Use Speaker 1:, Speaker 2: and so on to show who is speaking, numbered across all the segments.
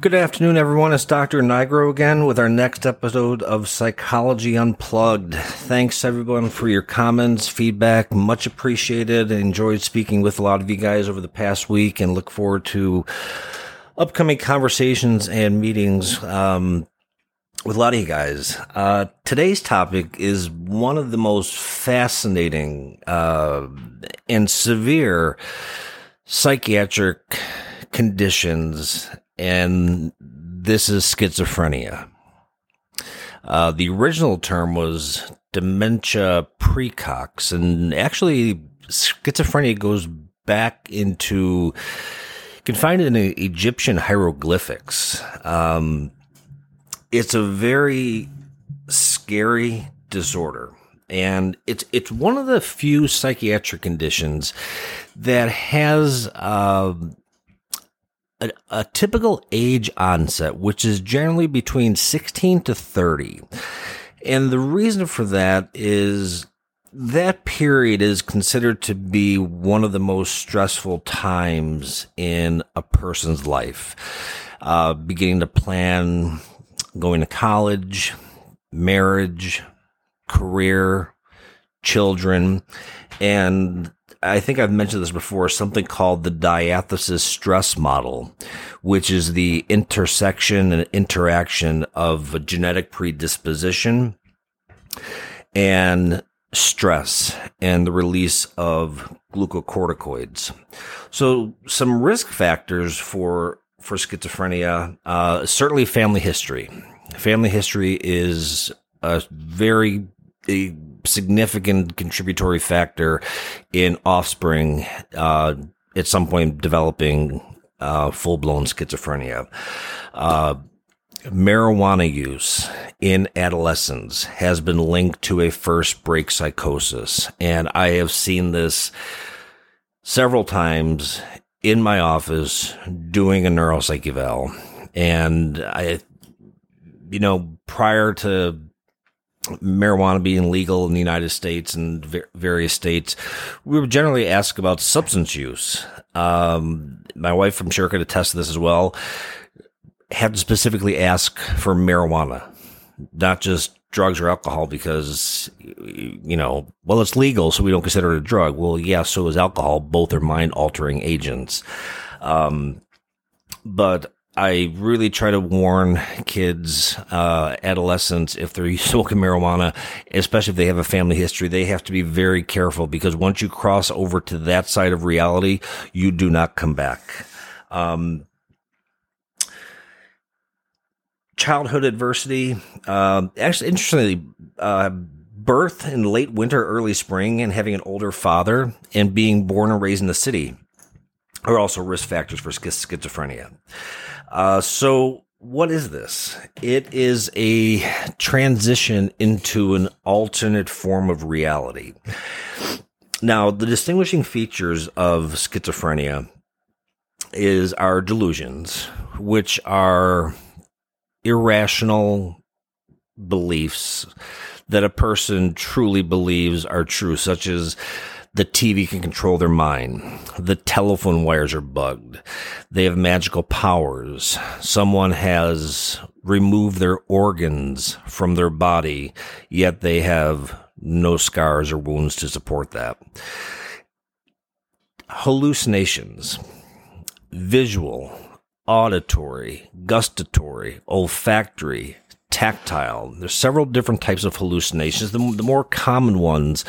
Speaker 1: Good afternoon, everyone. It's Dr. Nigro again with our next episode of Psychology Unplugged. Thanks, everyone, for your comments, feedback. Much appreciated. I enjoyed speaking with a lot of you guys over the past week and look forward to upcoming conversations and meetings um, with a lot of you guys. Uh, today's topic is one of the most fascinating uh, and severe psychiatric conditions, and this is schizophrenia. Uh, the original term was dementia precox, and actually, schizophrenia goes back into you can find it in Egyptian hieroglyphics. Um, it's a very scary disorder, and it's it's one of the few psychiatric conditions that has uh, a, a typical age onset, which is generally between 16 to 30. And the reason for that is that period is considered to be one of the most stressful times in a person's life. Uh, beginning to plan going to college, marriage, career, children, and I think I've mentioned this before, something called the diathesis stress model, which is the intersection and interaction of genetic predisposition and stress and the release of glucocorticoids. So some risk factors for for schizophrenia, uh, certainly family history. Family history is a very a significant contributory factor in offspring uh, at some point developing uh, full blown schizophrenia. Uh, marijuana use in adolescence has been linked to a first break psychosis. And I have seen this several times in my office doing a neuropsych eval. And I, you know, prior to marijuana being legal in the United States and various states, we were generally asked about substance use. Um, my wife, I'm sure, could attest to this as well. Had to specifically ask for marijuana, not just drugs or alcohol, because you know, well, it's legal, so we don't consider it a drug. Well, yeah, so is alcohol. Both are mind altering agents. Um, but I really try to warn kids, uh, adolescents, if they're smoking marijuana, especially if they have a family history, they have to be very careful because once you cross over to that side of reality, you do not come back. Um, childhood adversity, uh, actually, interestingly, uh, birth in late winter, early spring, and having an older father and being born and raised in the city are also risk factors for schizophrenia. Uh, so what is this? It is a transition into an alternate form of reality. Now, the distinguishing features of schizophrenia is our delusions, which are irrational beliefs that a person truly believes are true, such as the TV can control their mind. The telephone wires are bugged. They have magical powers. Someone has removed their organs from their body, yet they have no scars or wounds to support that. Hallucinations, visual, auditory, gustatory, olfactory, tactile. There's several different types of hallucinations. The, the more common ones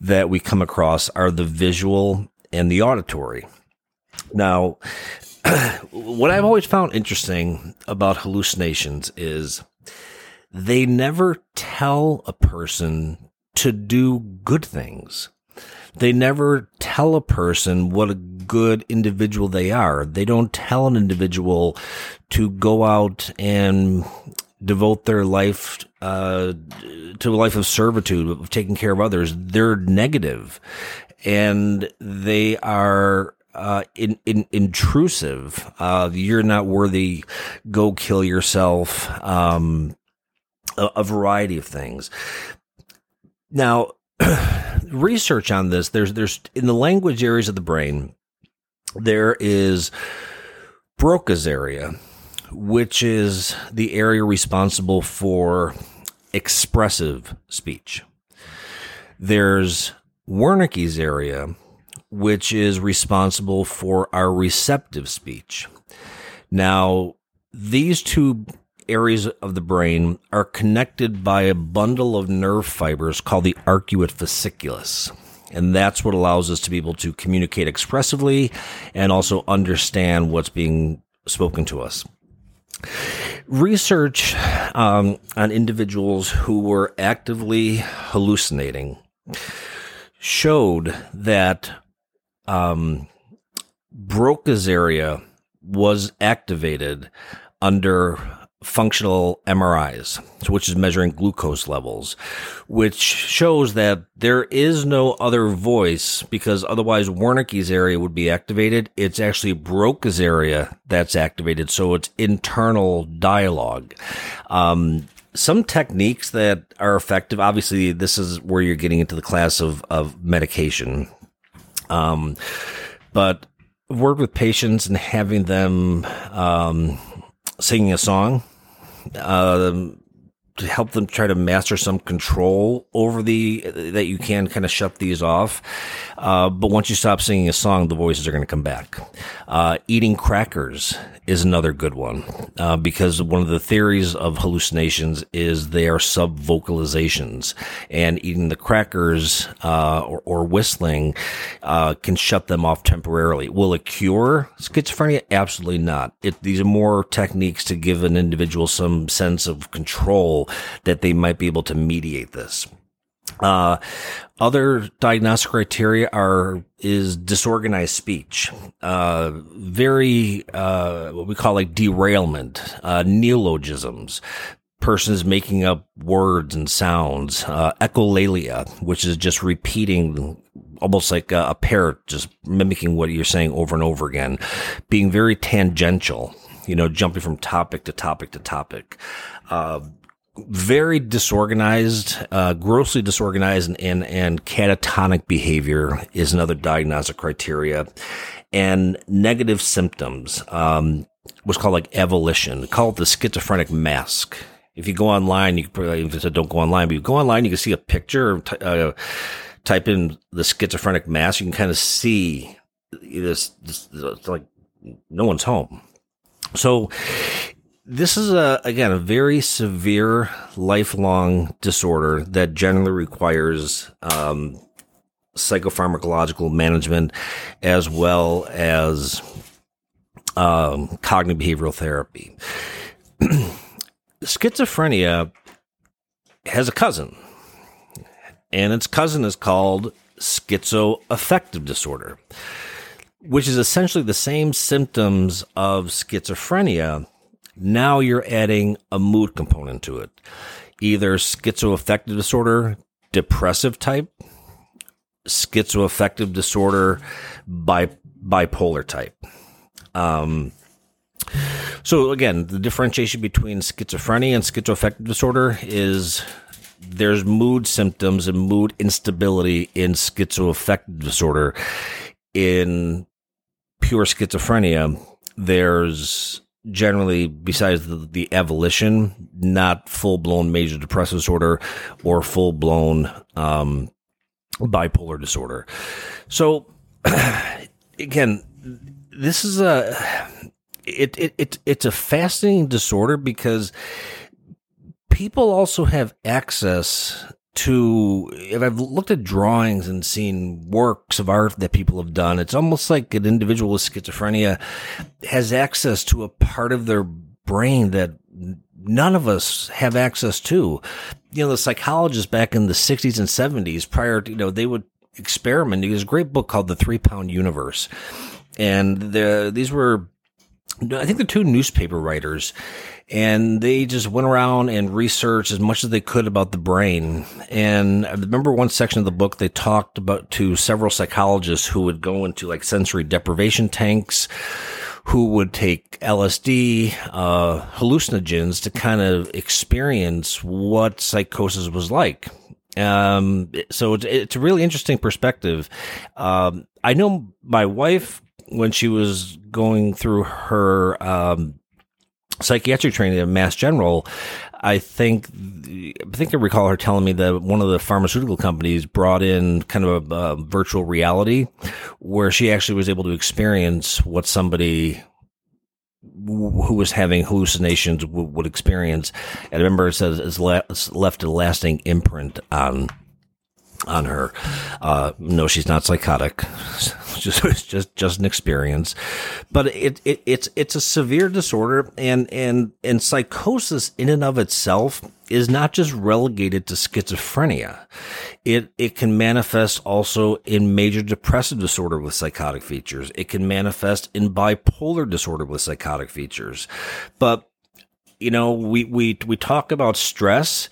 Speaker 1: that we come across are the visual and the auditory. Now, what I've always found interesting about hallucinations is they never tell a person to do good things. They never tell a person what a good individual they are. They don't tell an individual to go out and devote their life uh, to a life of servitude, of taking care of others. They're negative, and they are uh, in, in, intrusive. Uh, you're not worthy. Go kill yourself. Um, a, a variety of things. Now, research on this. There's there's in the language areas of the brain. There is Broca's area, which is the area responsible for expressive speech. There's Wernicke's area, which is responsible for our receptive speech. Now, these two areas of the brain are connected by a bundle of nerve fibers called the arcuate fasciculus. And that's what allows us to be able to communicate expressively and also understand what's being spoken to us. Research um, on individuals who were actively hallucinating showed that um, Broca's area was activated under functional MRIs, which is measuring glucose levels, which shows that there is no other voice because otherwise Wernicke's area would be activated. It's actually Broca's area that's activated. So it's internal dialogue. Um, some techniques that are effective, obviously, this is where you're getting into the class of, of medication. Um, but I've with patients and having them, um, singing a song. Uh, help them try to master some control over the that you can kind of shut these off. Uh, but once you stop singing a song, the voices are going to come back. Uh, eating crackers is another good one uh, because one of the theories of hallucinations is they are sub vocalizations, and eating the crackers uh, or, or, whistling uh, can shut them off temporarily. Will it cure schizophrenia? Absolutely not. It, these are more techniques to give an individual some sense of control that they might be able to mediate this. Uh, other diagnostic criteria are is disorganized speech, uh, very uh, what we call like derailment, uh, neologisms, persons making up words and sounds, uh, echolalia, which is just repeating almost like a, a parrot, just mimicking what you're saying over and over again, being very tangential, you know, jumping from topic to topic to topic. Uh, very disorganized, uh, grossly disorganized, and, and, catatonic behavior is another diagnostic criteria, and negative symptoms. Um, what's called like avolition. call it the schizophrenic mask. If you go online, you can probably if said don't go online, but you go online, you can see a picture. Uh, type in the schizophrenic mask, you can kind of see this, this, this like no one's home. So this is a again a very severe lifelong disorder that generally requires um, psychopharmacological management as well as um, cognitive behavioral therapy. Schizophrenia has a cousin, and its cousin is called schizoaffective disorder, which is essentially the same symptoms of schizophrenia now you're adding a mood component to it. Either schizoaffective disorder, depressive type, schizoaffective disorder, bi- bipolar type. Um, so again, the differentiation between schizophrenia and schizoaffective disorder is there's mood symptoms and mood instability in schizoaffective disorder. In pure schizophrenia, there's generally, besides the, the avolition, not full blown major depressive disorder or full blown um, bipolar disorder. So, again, this is a it, it it it's a fascinating disorder because people also have access to if I've looked at drawings and seen works of art that people have done, it's almost like an individual with schizophrenia has access to a part of their brain that none of us have access to. You know, the psychologists back in the 60s and 70s, prior to, you know, they would experiment. There's a great book called The Three Pound Universe. And the, these were, I think the two newspaper writers and they just went around and researched as much as they could about the brain. And I remember one section of the book they talked about to several psychologists who would go into like sensory deprivation tanks, who would take LSD, uh, hallucinogens to kind of experience what psychosis was like. Um, so it's, it's a really interesting perspective. Um, I know my wife when she was going through her um, psychiatric training at Mass General, I think I think I recall her telling me that one of the pharmaceutical companies brought in kind of a, a virtual reality where she actually was able to experience what somebody who was having hallucinations would, experience. And I remember it says it's left a lasting imprint on on her. Uh, no, she's not psychotic. just, just, just an experience. But it, it, it's, it's a severe disorder and, and, and psychosis in and of itself is not just relegated to schizophrenia. It, it can manifest also in major depressive disorder with psychotic features. It can manifest in bipolar disorder with psychotic features. But, you know, we, we, we talk about stress.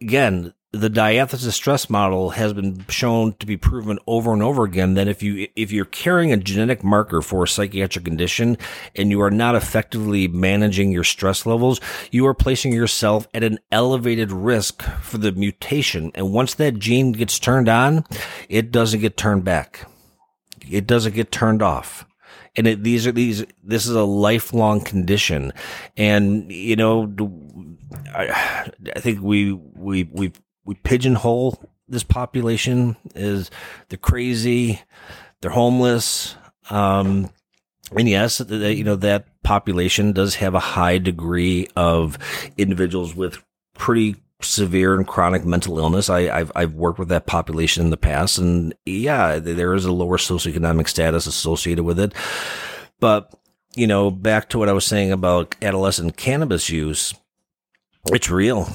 Speaker 1: Again, the diathesis stress model has been shown to be proven over and over again that if you if you're carrying a genetic marker for a psychiatric condition and you are not effectively managing your stress levels, you are placing yourself at an elevated risk for the mutation. And once that gene gets turned on, it doesn't get turned back. It doesn't get turned off and it, these are these this is a lifelong condition and you know I, I think we we we've we pigeonhole this population is they're crazy, they're homeless. Um, and yes, you know, that population does have a high degree of individuals with pretty severe and chronic mental illness. I, have I've worked with that population in the past and yeah, there is a lower socioeconomic status associated with it. But, you know, back to what I was saying about adolescent cannabis use, it's real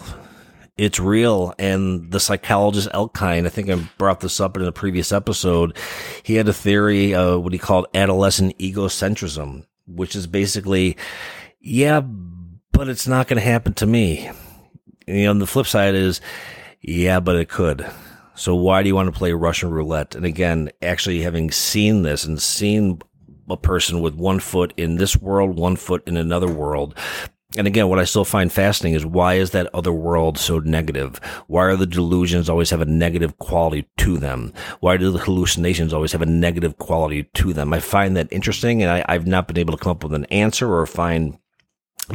Speaker 1: it's real. And the psychologist Elkind, I think I brought this up in a previous episode. He had a theory of what he called adolescent egocentrism, which is basically, yeah, but it's not going to happen to me. And, you know, the flip side is, yeah, but it could. So why do you want to play Russian roulette? And again, actually having seen this and seen a person with one foot in this world, one foot in another world, and again, what I still find fascinating is why is that other world so negative? Why are the delusions always have a negative quality to them? Why do the hallucinations always have a negative quality to them? I find that interesting and I, have not been able to come up with an answer or find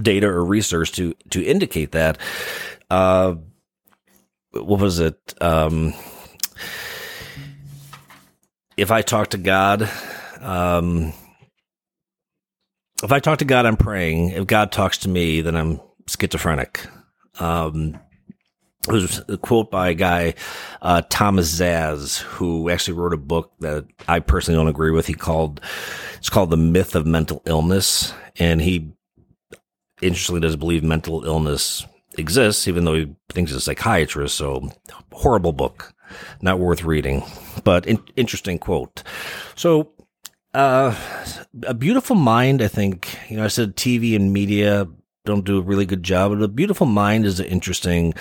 Speaker 1: data or research to, to indicate that. Uh, what was it? Um, if I talk to God, um, if I talk to God, I'm praying. If God talks to me, then I'm schizophrenic. Um, it was a quote by a guy, uh, Thomas Szasz, who actually wrote a book that I personally don't agree with. He called, it's called The Myth of Mental Illness. And he interestingly doesn't believe mental illness exists, even though he thinks he's a psychiatrist. So horrible book, not worth reading, but in, interesting quote. So uh, a beautiful mind. I think you know. I said TV and media don't do a really good job, but a beautiful mind is an interesting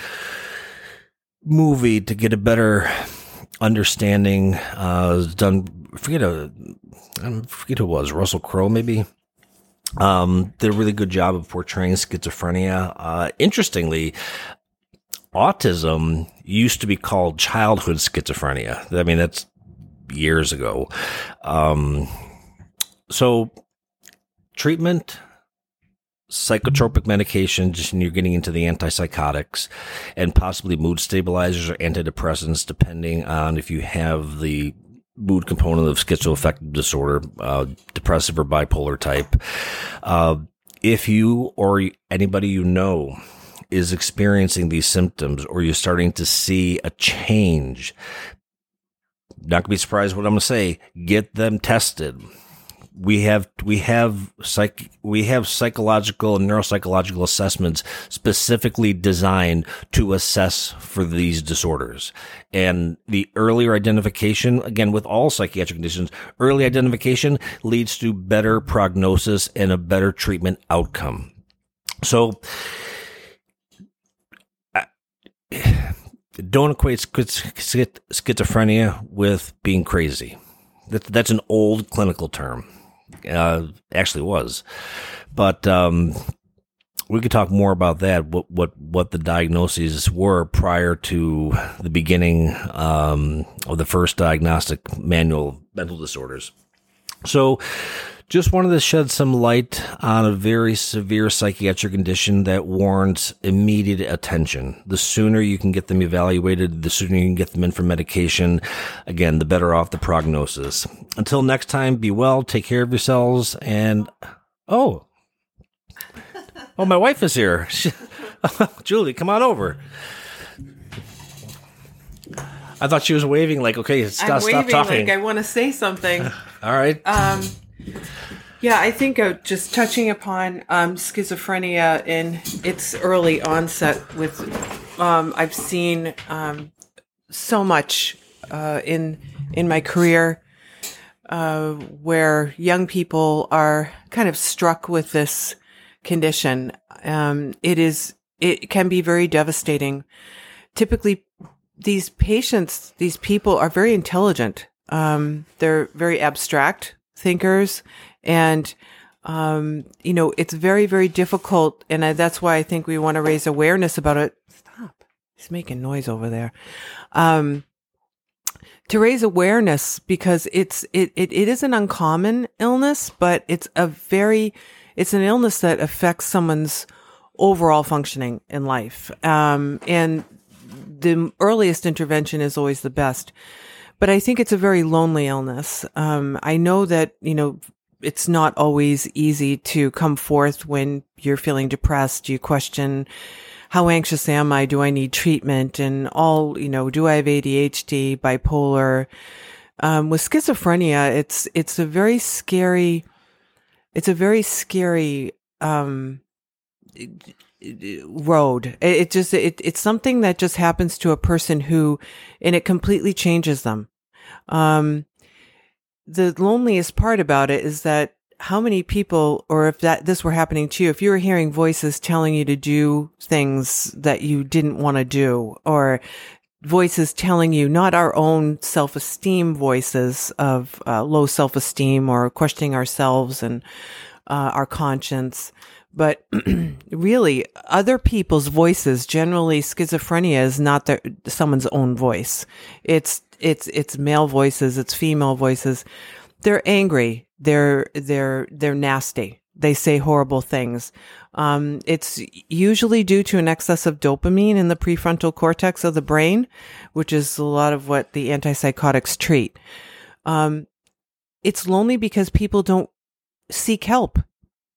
Speaker 1: movie to get a better understanding. Uh, was done. Forget a. I forget who it was. Russell Crowe, maybe. Um, did a really good job of portraying schizophrenia. Uh, interestingly, autism used to be called childhood schizophrenia. I mean, that's years ago. Um, so treatment, psychotropic medications, and you're getting into the antipsychotics and possibly mood stabilizers or antidepressants, depending on if you have the mood component of schizoaffective disorder, uh, depressive or bipolar type. Uh, if you or anybody you know is experiencing these symptoms or you're starting to see a change, not gonna be surprised what I'm gonna say. Get them tested. We have we have psych we have psychological and neuropsychological assessments specifically designed to assess for these disorders. And the earlier identification, again with all psychiatric conditions, early identification leads to better prognosis and a better treatment outcome. So don't equate schizophrenia with being crazy. That, that's an old clinical term. Uh, actually was, but um, we could talk more about that. What what what the diagnoses were prior to the beginning um, of the first diagnostic manual of mental disorders. So, Just wanted to shed some light on a very severe psychiatric condition that warrants immediate attention. The sooner you can get them evaluated, the sooner you can get them in for medication, again, the better off the prognosis. Until next time, be well, take care of yourselves, and oh, oh, my wife is here. Julie, come on over. I thought she was waving like, okay, stop,
Speaker 2: I'm
Speaker 1: stop
Speaker 2: waving
Speaker 1: talking.
Speaker 2: like I want to say something.
Speaker 1: All right.
Speaker 2: Um, yeah, I think uh, just touching upon um, schizophrenia in its early onset. With um, I've seen um, so much uh, in in my career uh, where young people are kind of struck with this condition. Um, it is it can be very devastating. Typically, these patients, these people are very intelligent. Um, they're very abstract thinkers and, um, you know, it's very, very difficult. And I, that's why I think we want to raise awareness about it. Stop. He's making noise over there. Um, to raise awareness because it's, it, it, it is an uncommon illness, but it's a very, it's an illness that affects someone's overall functioning in life. Um, and the earliest intervention is always the best. But I think it's a very lonely illness. Um, I know that, you know, it's not always easy to come forth when you're feeling depressed. You question, how anxious am I? Do I need treatment? And all, you know, do I have ADHD, bipolar? Um, with schizophrenia, it's, it's a very scary, it's a very scary, um, road. It, just it, it's something that just happens to a person who, and it completely changes them. Um, the loneliest part about it is that how many people, or if that this were happening to you, if you were hearing voices telling you to do things that you didn't want to do, or voices telling you not our own self-esteem voices of uh, low self-esteem or questioning ourselves and uh, our conscience but really other people's voices generally schizophrenia is not someone's own voice. It's it's it's male voices it's female voices. They're angry. They're they're they're nasty. They say horrible things. Um, it's usually due to an excess of dopamine in the prefrontal cortex of the brain which is a lot of what the antipsychotics treat. Um, it's lonely because people don't seek help.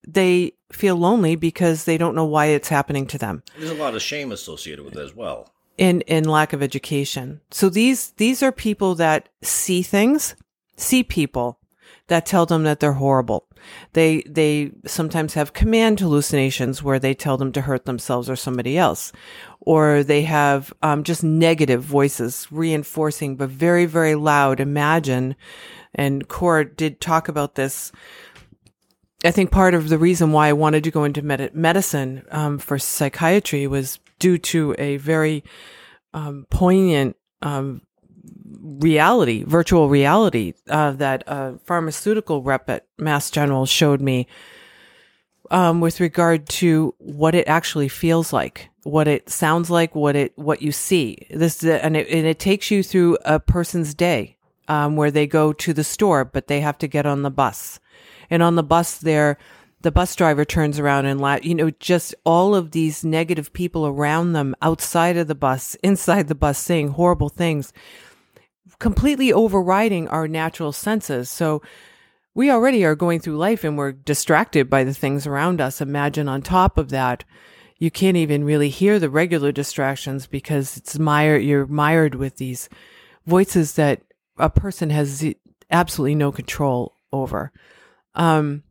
Speaker 2: They feel lonely because they don't know why it's happening to them.
Speaker 1: There's a lot of shame associated with it as well.
Speaker 2: In in lack of education. So these these are people that see things, see people that tell them that they're horrible. They they sometimes have command hallucinations where they tell them to hurt themselves or somebody else, or they have um, just negative voices reinforcing, but very very loud. Imagine, and Core did talk about this I think part of the reason why I wanted to go into med- medicine um, for psychiatry was due to a very um, poignant um, reality, virtual reality uh, that a pharmaceutical rep at Mass General showed me um, with regard to what it actually feels like, what it sounds like, what it what you see. This and it, and it takes you through a person's day um, where they go to the store, but they have to get on the bus and on the bus there, the bus driver turns around and la- you know just all of these negative people around them outside of the bus inside the bus saying horrible things completely overriding our natural senses. So we already are going through life and we're distracted by the things around us. Imagine on top of that you can't even really hear the regular distractions because it's mired you're mired with these voices that a person has absolutely no control over. Um,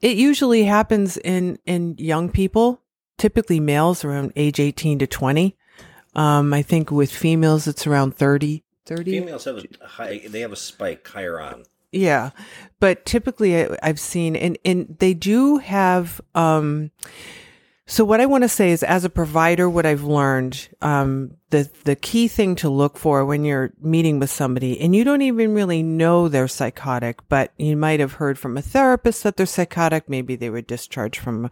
Speaker 2: it usually happens in in young people, typically males around age 18 to 20. Um, I think with females it's around 30. 30.
Speaker 1: Females have a high, they have a spike higher on.
Speaker 2: Yeah. But typically I, have seen and and they do have um so what I want to say is, as a provider, what I've learned, um, the the key thing to look for when you're meeting with somebody, and you don't even really know they're psychotic, but you might have heard from a therapist that they're psychotic. Maybe they were discharged from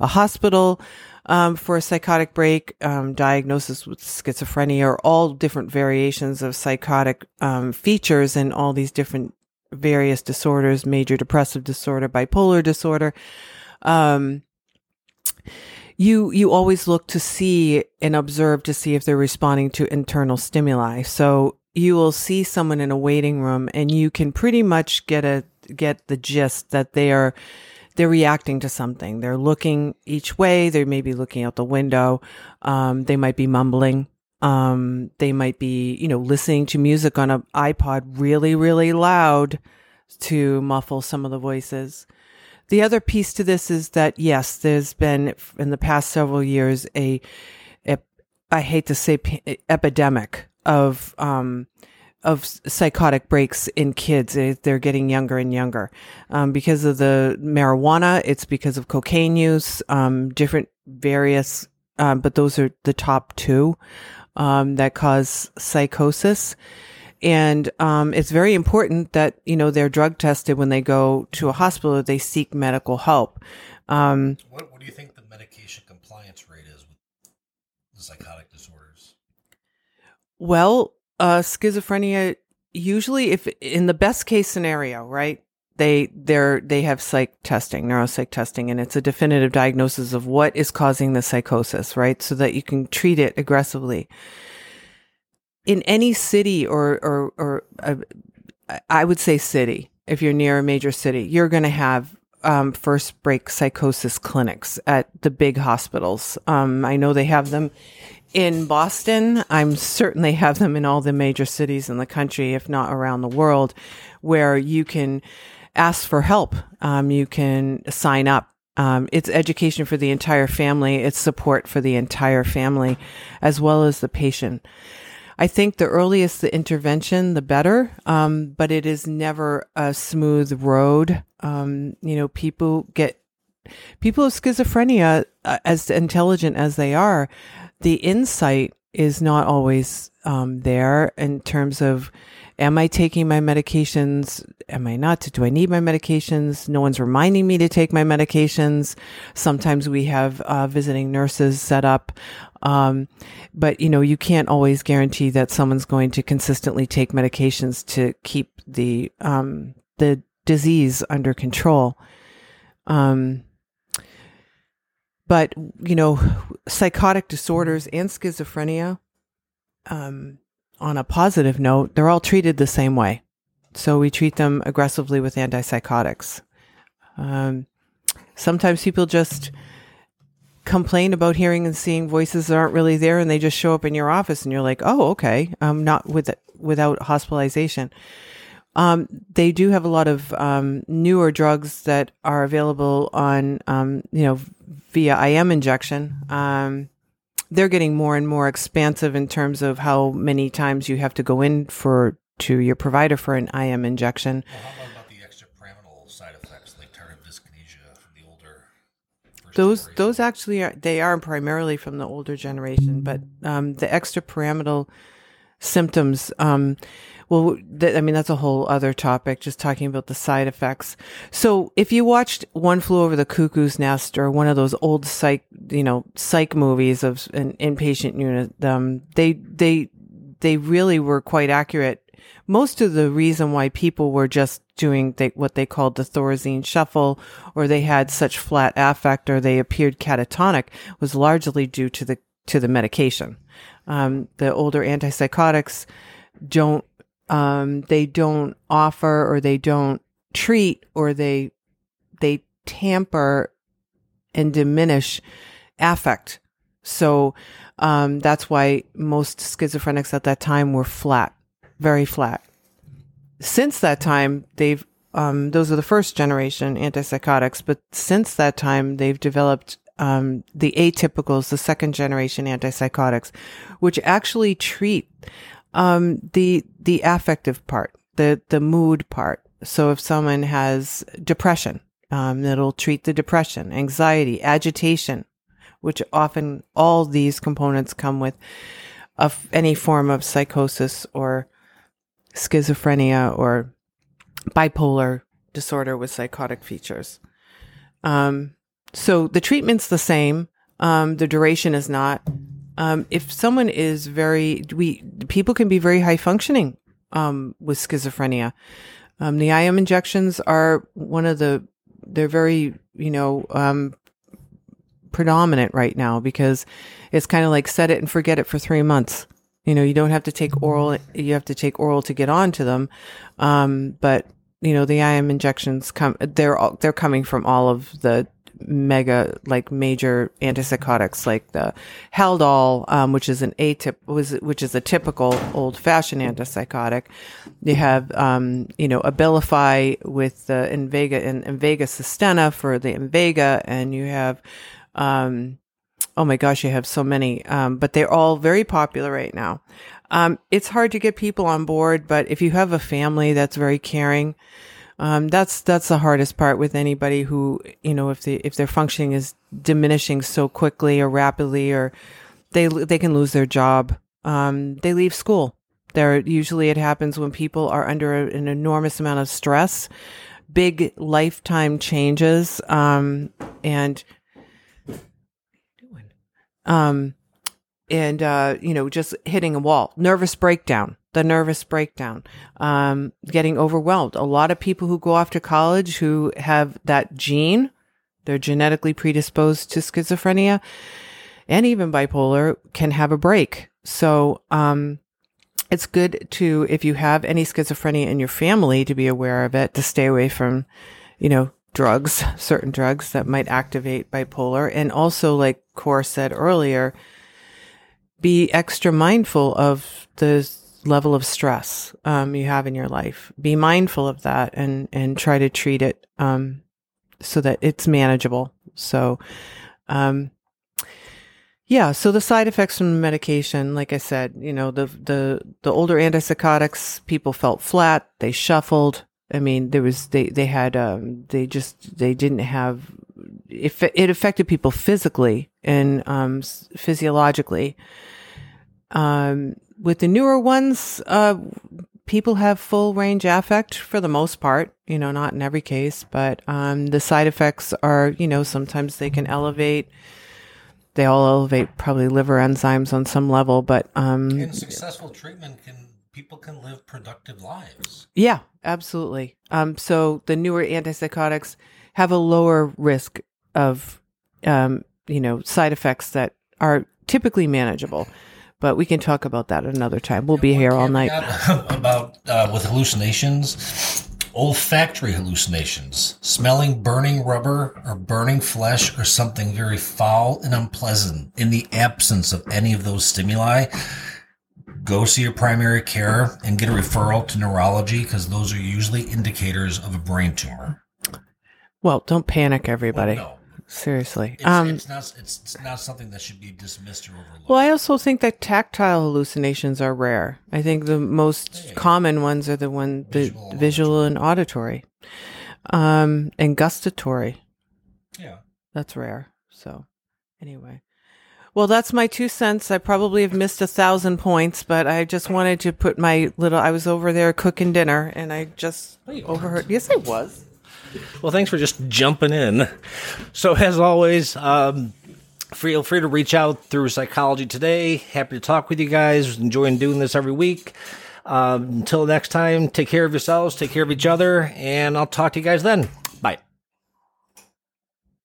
Speaker 2: a hospital um, for a psychotic break, um, diagnosis with schizophrenia, or all different variations of psychotic um, features and all these different various disorders, major depressive disorder, bipolar disorder. Um, you you always look to see and observe to see if they're responding to internal stimuli. So you will see someone in a waiting room and you can pretty much get a get the gist that they are they're reacting to something. They're looking each way. They may be looking out the window. Um, they might be mumbling. Um, they might be, you know, listening to music on an iPod really, really loud to muffle some of the voices. The other piece to this is that yes, there's been in the past several years a, a I hate to say epidemic of um, of psychotic breaks in kids. They're getting younger and younger um, because of the marijuana. It's because of cocaine use, um, different various, um, but those are the top two um, that cause psychosis. And um, it's very important that you know they're drug tested when they go to a hospital. Or they seek medical help.
Speaker 1: Um, what, what do you think the medication compliance rate is with the psychotic disorders?
Speaker 2: Well, uh, schizophrenia usually, if in the best case scenario, right? They they're they have psych testing, neuropsych testing, and it's a definitive diagnosis of what is causing the psychosis, right? So that you can treat it aggressively. In any city or or or uh, I would say city, if you're near a major city, you're going to have um, first break psychosis clinics at the big hospitals. Um, I know they have them in Boston. I'm certain they have them in all the major cities in the country, if not around the world, where you can ask for help. Um, you can sign up. Um, it's education for the entire family. It's support for the entire family, as well as the patient. I think the earliest the intervention, the better. Um, but it is never a smooth road. Um, you know, people get people with schizophrenia, uh, as intelligent as they are, the insight is not always um, there in terms of am I taking my medications? Am I not? Do I need my medications? No one's reminding me to take my medications. Sometimes we have uh, visiting nurses set up. Um, but you know, you can't always guarantee that someone's going to consistently take medications to keep the, um, the disease under control. Um, but, you know, psychotic disorders and schizophrenia, um, on a positive note, they're all treated the same way. So we treat them aggressively with antipsychotics. Um, sometimes people just complain about hearing and seeing voices that aren't really there and they just show up in your office and you're like, oh, okay, um, not with, without hospitalization. Um, they do have a lot of um, newer drugs that are available on, um, you know, via IM injection. They're getting more and more expansive in terms of how many times you have to go in for to your provider for an IM injection.
Speaker 1: Well, how about the extrapyramidal side effects like tardive dyskinesia from the older?
Speaker 2: Those generation? those actually are they are primarily from the older generation, but um, the extrapyramidal symptoms. Um, well, th- I mean, that's a whole other topic, just talking about the side effects. So if you watched One Flew Over the Cuckoo's Nest or one of those old psych, you know, psych movies of an inpatient unit, um, they, they, they really were quite accurate. Most of the reason why people were just doing what they called the Thorazine shuffle, or they had such flat affect, or they appeared catatonic, was largely due to the to the medication. Um, the older antipsychotics don't um, they don't offer or they don't treat or they they tamper and diminish affect. So um, that's why most schizophrenics at that time were flat, very flat. Since that time, they've um, those are the first generation antipsychotics, but since that time, they've developed um, the atypicals, the second generation antipsychotics, which actually treat um, the the affective part, the the mood part. So if someone has depression, um, it'll treat the depression, anxiety, agitation, which often all these components come with of any form of psychosis or schizophrenia or bipolar disorder with psychotic features. Um, so the treatment's the same. Um, the duration is not. Um, if someone is very, we people can be very high functioning um, with schizophrenia. Um, the IM injections are one of the, they're very, you know, um, predominant right now because it's kind of like set it and forget it for three months. You know, you don't have to take oral, you have to take oral to get onto them. Um, but, you know, the IM injections come, they're, all, they're coming from all of the mega like major antipsychotics like the Haldol, um, which is an atyp was which is a typical old fashioned antipsychotic. You have um, you know Abilify with the Invega and Invega Sustenna for the Invega, and you have um, oh my gosh, you have so many, um, but they're all very popular right now. Um, it's hard to get people on board, but if you have a family that's very caring, um, that's that's the hardest part with anybody who you know if they if their functioning is diminishing so quickly or rapidly or they they can lose their job. Um, they leave school. There usually it happens when people are under an enormous amount of stress, big lifetime changes, um, and um, and uh, you know just hitting a wall, nervous breakdown the nervous breakdown, um, getting overwhelmed. A lot of people who go off to college who have that gene, they're genetically predisposed to schizophrenia and even bipolar can have a break. So, um, it's good to, if you have any schizophrenia in your family, to be aware of it, to stay away from, you know, drugs, certain drugs that might activate bipolar. And also, like Cor said earlier, be extra mindful of the level of stress um, you have in your life. Be mindful of that and and try to treat it um, so that it's manageable. So, um, yeah. So the side effects from medication, like I said, you know, the the the older antipsychotics, people felt flat. They shuffled. I mean, there was they they had um, they just they didn't have it. It affected people physically and um, physiologically. Um, with the newer ones, uh, people have full range affect for the most part, you know, not in every case, but um, the side effects are, you know, sometimes they can elevate. They all elevate probably liver enzymes on some level, but um,
Speaker 1: in successful treatment can people can live productive lives.
Speaker 2: Yeah, absolutely. Um, so the newer antipsychotics have a lower risk of, um, you know, side effects that are typically manageable but we can talk about that another time. We'll be here all night.
Speaker 1: About uh, with hallucinations, olfactory hallucinations, smelling burning rubber or burning flesh or something very foul and unpleasant. In the absence of any of those stimuli, go see your primary care and get a referral to neurology because those are usually indicators of a brain tumor.
Speaker 2: Well, don't panic, everybody. Well, no. Seriously.
Speaker 1: It's, um, it's, not, it's, it's not something that should be dismissed or overlooked.
Speaker 2: Well, I also think that tactile hallucinations are rare. I think the most yeah. common ones are the one the visual, visual and auditory, um, and gustatory.
Speaker 1: Yeah,
Speaker 2: that's rare. So, anyway, well, that's my two cents. I probably have missed a thousand points, but I just wanted to put my little. I was over there cooking dinner, and I just overheard. Yes, I was.
Speaker 1: Well, thanks for just jumping in. So, as always, um, feel free to reach out through Psychology Today. Happy to talk with you guys. Enjoying doing this every week. Um, until next time, take care of yourselves, take care of each other, and I'll talk to you guys then.